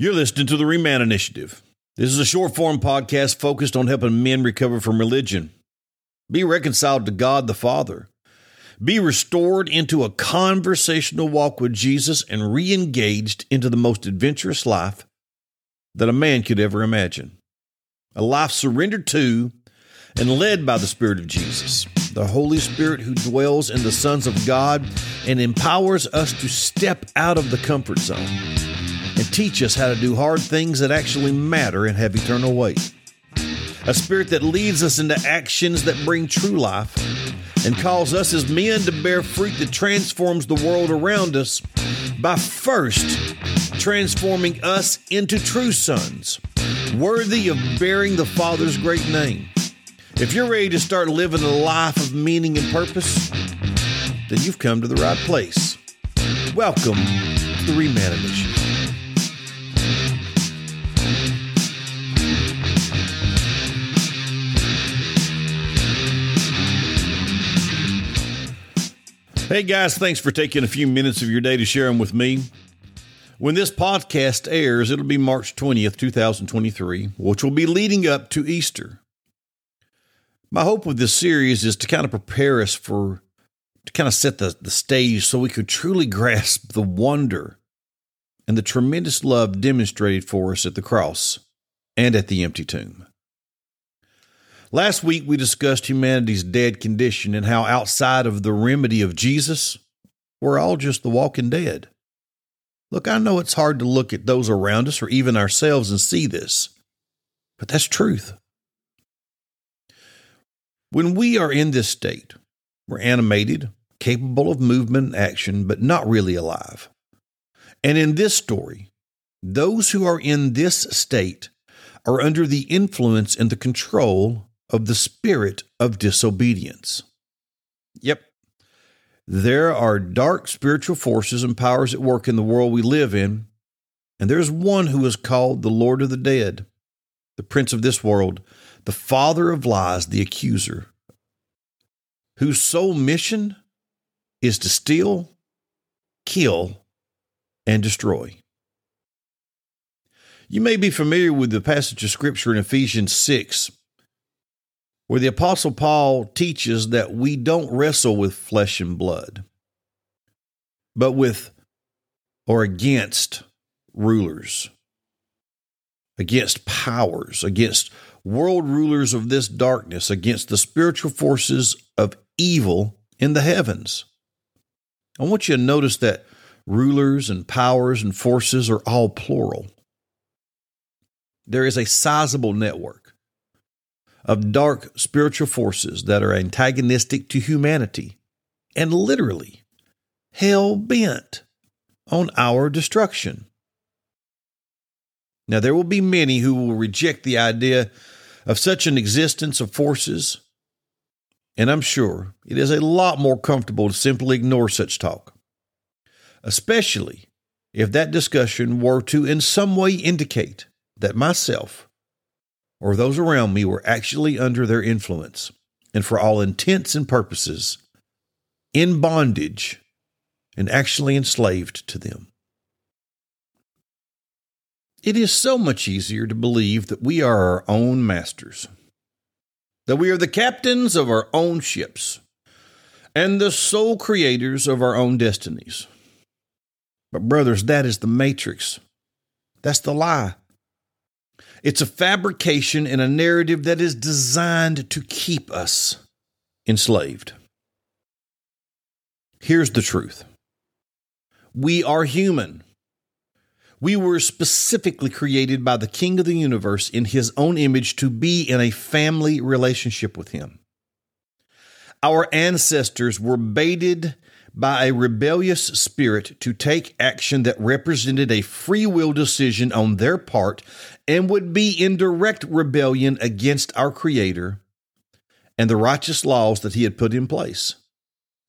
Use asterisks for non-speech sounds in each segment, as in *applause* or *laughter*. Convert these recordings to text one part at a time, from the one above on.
You're listening to the Reman Initiative. This is a short form podcast focused on helping men recover from religion, be reconciled to God the Father, be restored into a conversational walk with Jesus, and re engaged into the most adventurous life that a man could ever imagine. A life surrendered to and led by the Spirit of Jesus, the Holy Spirit who dwells in the sons of God and empowers us to step out of the comfort zone teach us how to do hard things that actually matter and have eternal weight. A spirit that leads us into actions that bring true life and calls us as men to bear fruit that transforms the world around us by first transforming us into true sons, worthy of bearing the Father's great name. If you're ready to start living a life of meaning and purpose, then you've come to the right place. Welcome to the Reman. Hey guys, thanks for taking a few minutes of your day to share them with me. When this podcast airs, it'll be March 20th, 2023, which will be leading up to Easter. My hope with this series is to kind of prepare us for, to kind of set the, the stage so we could truly *laughs* grasp the wonder and the tremendous love demonstrated for us at the cross and at the empty tomb. Last week, we discussed humanity's dead condition and how outside of the remedy of Jesus, we're all just the walking dead. Look, I know it's hard to look at those around us or even ourselves and see this, but that's truth. When we are in this state, we're animated, capable of movement and action, but not really alive. And in this story, those who are in this state are under the influence and the control of the spirit of disobedience. Yep. There are dark spiritual forces and powers at work in the world we live in, and there's one who is called the Lord of the Dead, the Prince of this world, the Father of lies, the accuser, whose sole mission is to steal, kill, and destroy. You may be familiar with the passage of Scripture in Ephesians 6 where the Apostle Paul teaches that we don't wrestle with flesh and blood, but with or against rulers, against powers, against world rulers of this darkness, against the spiritual forces of evil in the heavens. I want you to notice that rulers and powers and forces are all plural. There is a sizable network of dark spiritual forces that are antagonistic to humanity and literally hell bent on our destruction. Now, there will be many who will reject the idea of such an existence of forces, and I'm sure it is a lot more comfortable to simply ignore such talk, especially if that discussion were to in some way indicate that myself or those around me were actually under their influence, and for all intents and purposes, in bondage and actually enslaved to them. It is so much easier to believe that we are our own masters, that we are the captains of our own ships, and the sole creators of our own destinies. But, brothers, that is the matrix. That's the lie. It's a fabrication and a narrative that is designed to keep us enslaved. Here's the truth we are human. We were specifically created by the King of the universe in his own image to be in a family relationship with him. Our ancestors were baited by a rebellious spirit to take action that represented a free will decision on their part and would be in direct rebellion against our Creator and the righteous laws that He had put in place.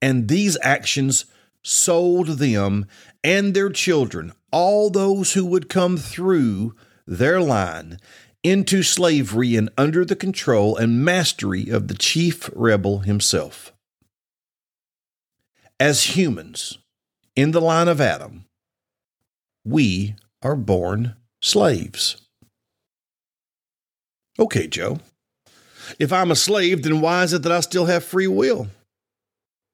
And these actions sold them and their children, all those who would come through their line, into slavery and under the control and mastery of the chief rebel himself as humans in the line of Adam, we are born slaves. Okay, Joe. If I'm a slave, then why is it that I still have free will?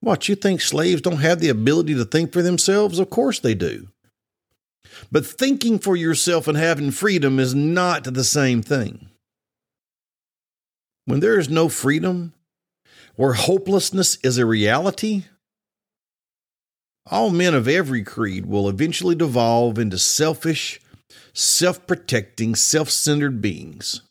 What, you think slaves don't have the ability to think for themselves? Of course they do. But thinking for yourself and having freedom is not the same thing. When there is no freedom, where hopelessness is a reality, all men of every creed will eventually devolve into selfish, self protecting, self centered beings.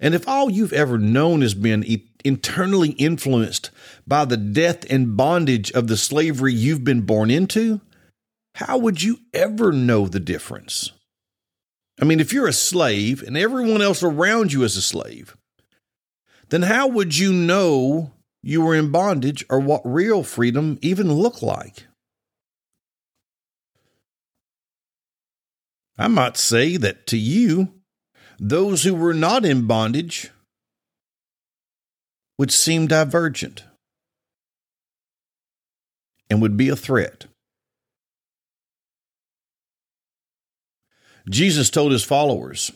And if all you've ever known has been internally influenced by the death and bondage of the slavery you've been born into, how would you ever know the difference? I mean, if you're a slave and everyone else around you is a slave, then how would you know you were in bondage or what real freedom even looked like? I might say that to you, those who were not in bondage would seem divergent and would be a threat. Jesus told his followers,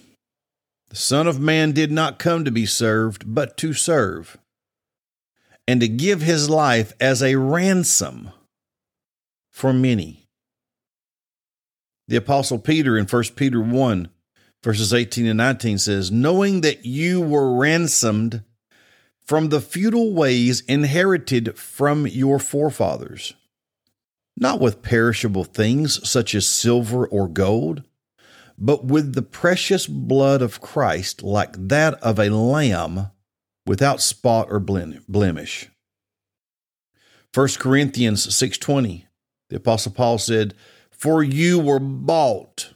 The Son of Man did not come to be served, but to serve, and to give his life as a ransom for many. The Apostle Peter in 1 Peter 1 verses 18 and 19 says, Knowing that you were ransomed from the futile ways inherited from your forefathers, not with perishable things such as silver or gold, but with the precious blood of Christ, like that of a lamb without spot or blemish. 1 Corinthians 6:20 the apostle Paul said for you were bought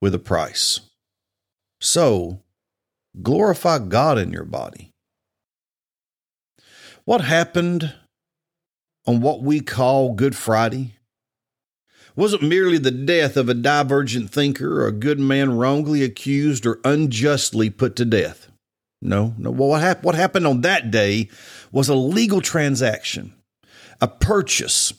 with a price. So, glorify God in your body. What happened on what we call Good Friday wasn't merely the death of a divergent thinker or a good man wrongly accused or unjustly put to death. No, no. What, hap- what happened on that day was a legal transaction, a purchase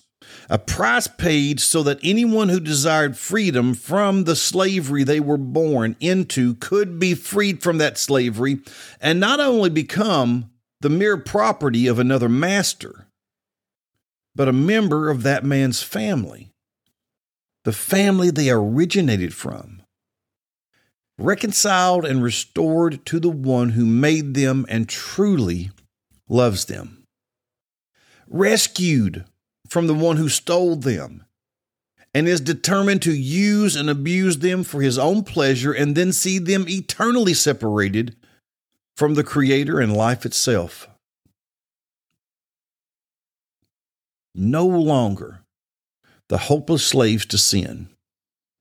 a price paid so that anyone who desired freedom from the slavery they were born into could be freed from that slavery and not only become the mere property of another master, but a member of that man's family, the family they originated from, reconciled and restored to the one who made them and truly loves them, rescued from the one who stole them and is determined to use and abuse them for his own pleasure and then see them eternally separated from the Creator and life itself. No longer the hopeless slaves to sin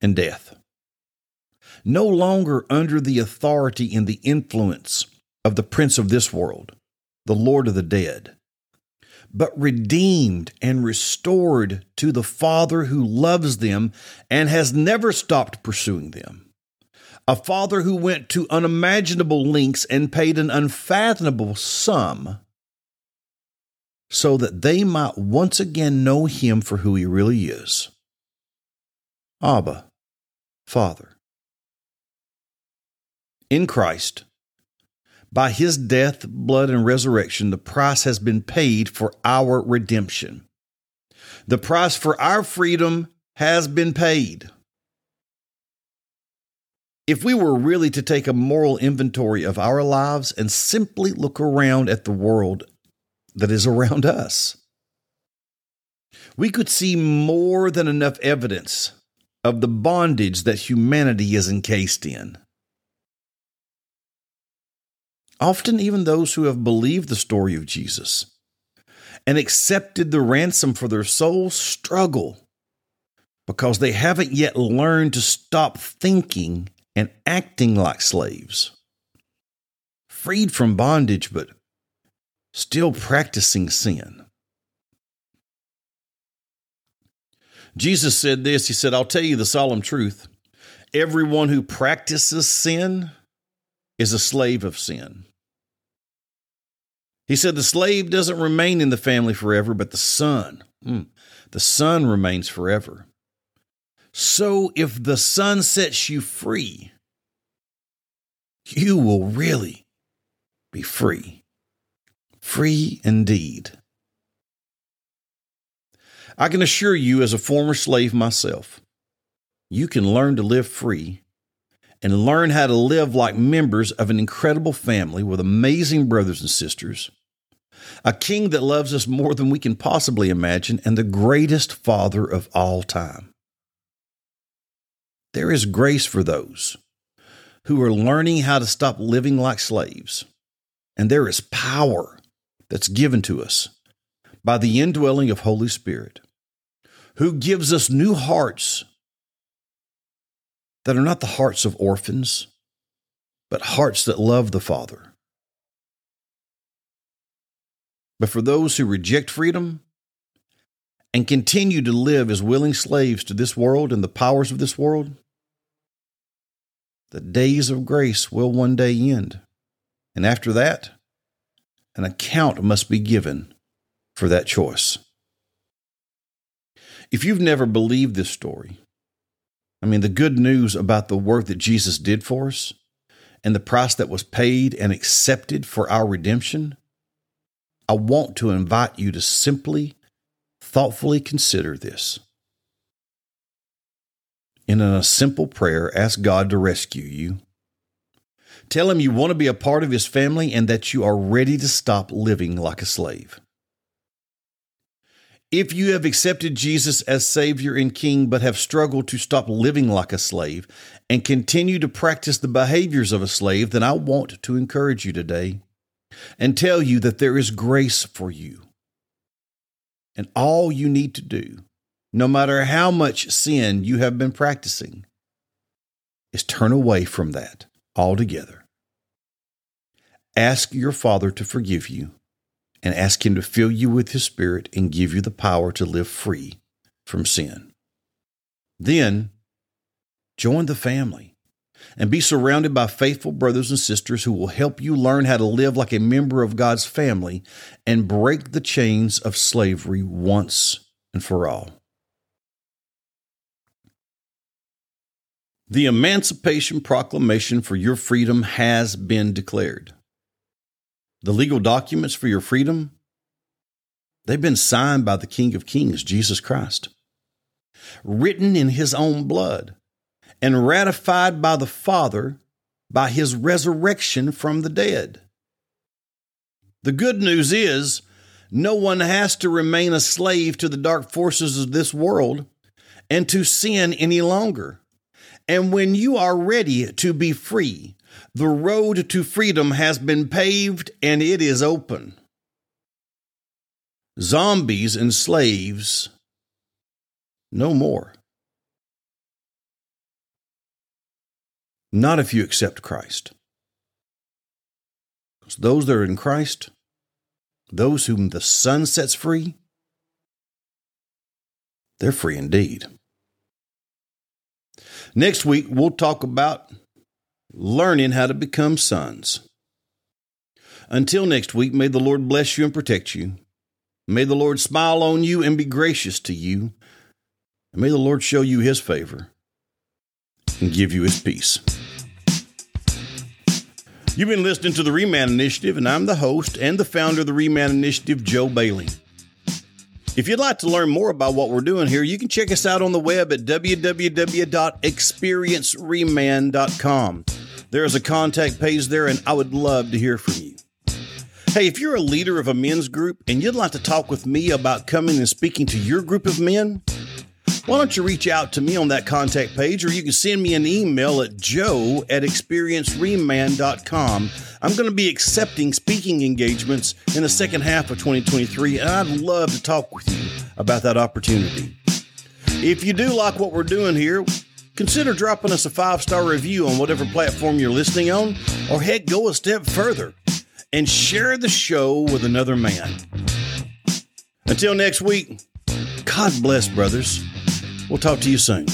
and death. No longer under the authority and the influence of the prince of this world, the Lord of the dead but redeemed and restored to the Father who loves them and has never stopped pursuing them. A Father who went to unimaginable lengths and paid an unfathomable sum so that they might once again know Him for who He really is. Abba, Father. In Christ, by his death, blood, and resurrection, the price has been paid for our redemption. The price for our freedom has been paid. If we were really to take a moral inventory of our lives and simply look around at the world that is around us, we could see more than enough evidence of the bondage that humanity is encased in. Often, even those who have believed the story of Jesus and accepted the ransom for their souls struggle because they haven't yet learned to stop thinking and acting like slaves. Freed from bondage, but still practicing sin. Jesus said this He said, I'll tell you the solemn truth. Everyone who practices sin is a slave of sin. He said the slave doesn't remain in the family forever, but the son, mm, the son remains forever. So if the Son sets you free, you will really be free. Free indeed. I can assure you, as a former slave myself, you can learn to live free and learn how to live like members of an incredible family with amazing brothers and sisters, a king that loves us more than we can possibly imagine, and the greatest father of all time. There is grace for those who are learning how to stop living like slaves, and there is power that's given to us by the indwelling of Holy Spirit, who gives us new hearts that are not the hearts of orphans, but hearts that love the Father. But for those who reject freedom and continue to live as willing slaves to this world and the powers of this world, the days of grace will one day end. And after that, an account must be given for that choice. If you've never believed this story, I mean, the good news about the work that Jesus did for us and the price that was paid and accepted for our redemption, I want to invite you to simply, thoughtfully consider this. In a simple prayer, ask God to rescue you. Tell Him you want to be a part of His family and that you are ready to stop living like a slave. If you have accepted Jesus as Savior and King, but have struggled to stop living like a slave and continue to practice the behaviors of a slave, then I want to encourage you today and tell you that there is grace for you. And all you need to do, no matter how much sin you have been practicing, is turn away from that altogether. Ask your Father to forgive you and ask Him to fill you with His Spirit and give you the power to live free from sin. Then join the family and be surrounded by faithful brothers and sisters who will help you learn how to live like a member of God's family and break the chains of slavery once and for all. The Emancipation Proclamation for your freedom has been declared. The legal documents for your freedom, they've been signed by the King of Kings, Jesus Christ, written in his own blood, and ratified by the Father by his resurrection from the dead. The good news is no one has to remain a slave to the dark forces of this world and to sin any longer. And when you are ready to be free, the road to freedom has been paved and it is open. Zombies and slaves, no more. Not if you accept Christ. Because those that are in Christ, those whom the Son sets free, they're free indeed. Next week, we'll talk about learning how to become sons. Until next week, may the Lord bless you and protect you. May the Lord smile on you and be gracious to you. And may the Lord show you his favor and give you his peace. You've been listening to the Reman Initiative, and I'm the host and the founder of the Reman Initiative, Joe Bailey. If you'd like to learn more about what we're doing here, you can check us out on the web at www.experiencereman.com. There is a contact page there, and I would love to hear from you. Hey, if you're a leader of a men's group and you'd like to talk with me about coming and speaking to your group of men, why don't you reach out to me on that contact page or you can send me an email at joe at experiencereman.com. I'm going to be accepting speaking engagements in the second half of 2023, and I'd love to talk with you about that opportunity. If you do like what we're doing here, consider dropping us a five star review on whatever platform you're listening on, or heck, go a step further and share the show with another man. Until next week, God bless, brothers. We'll talk to you soon.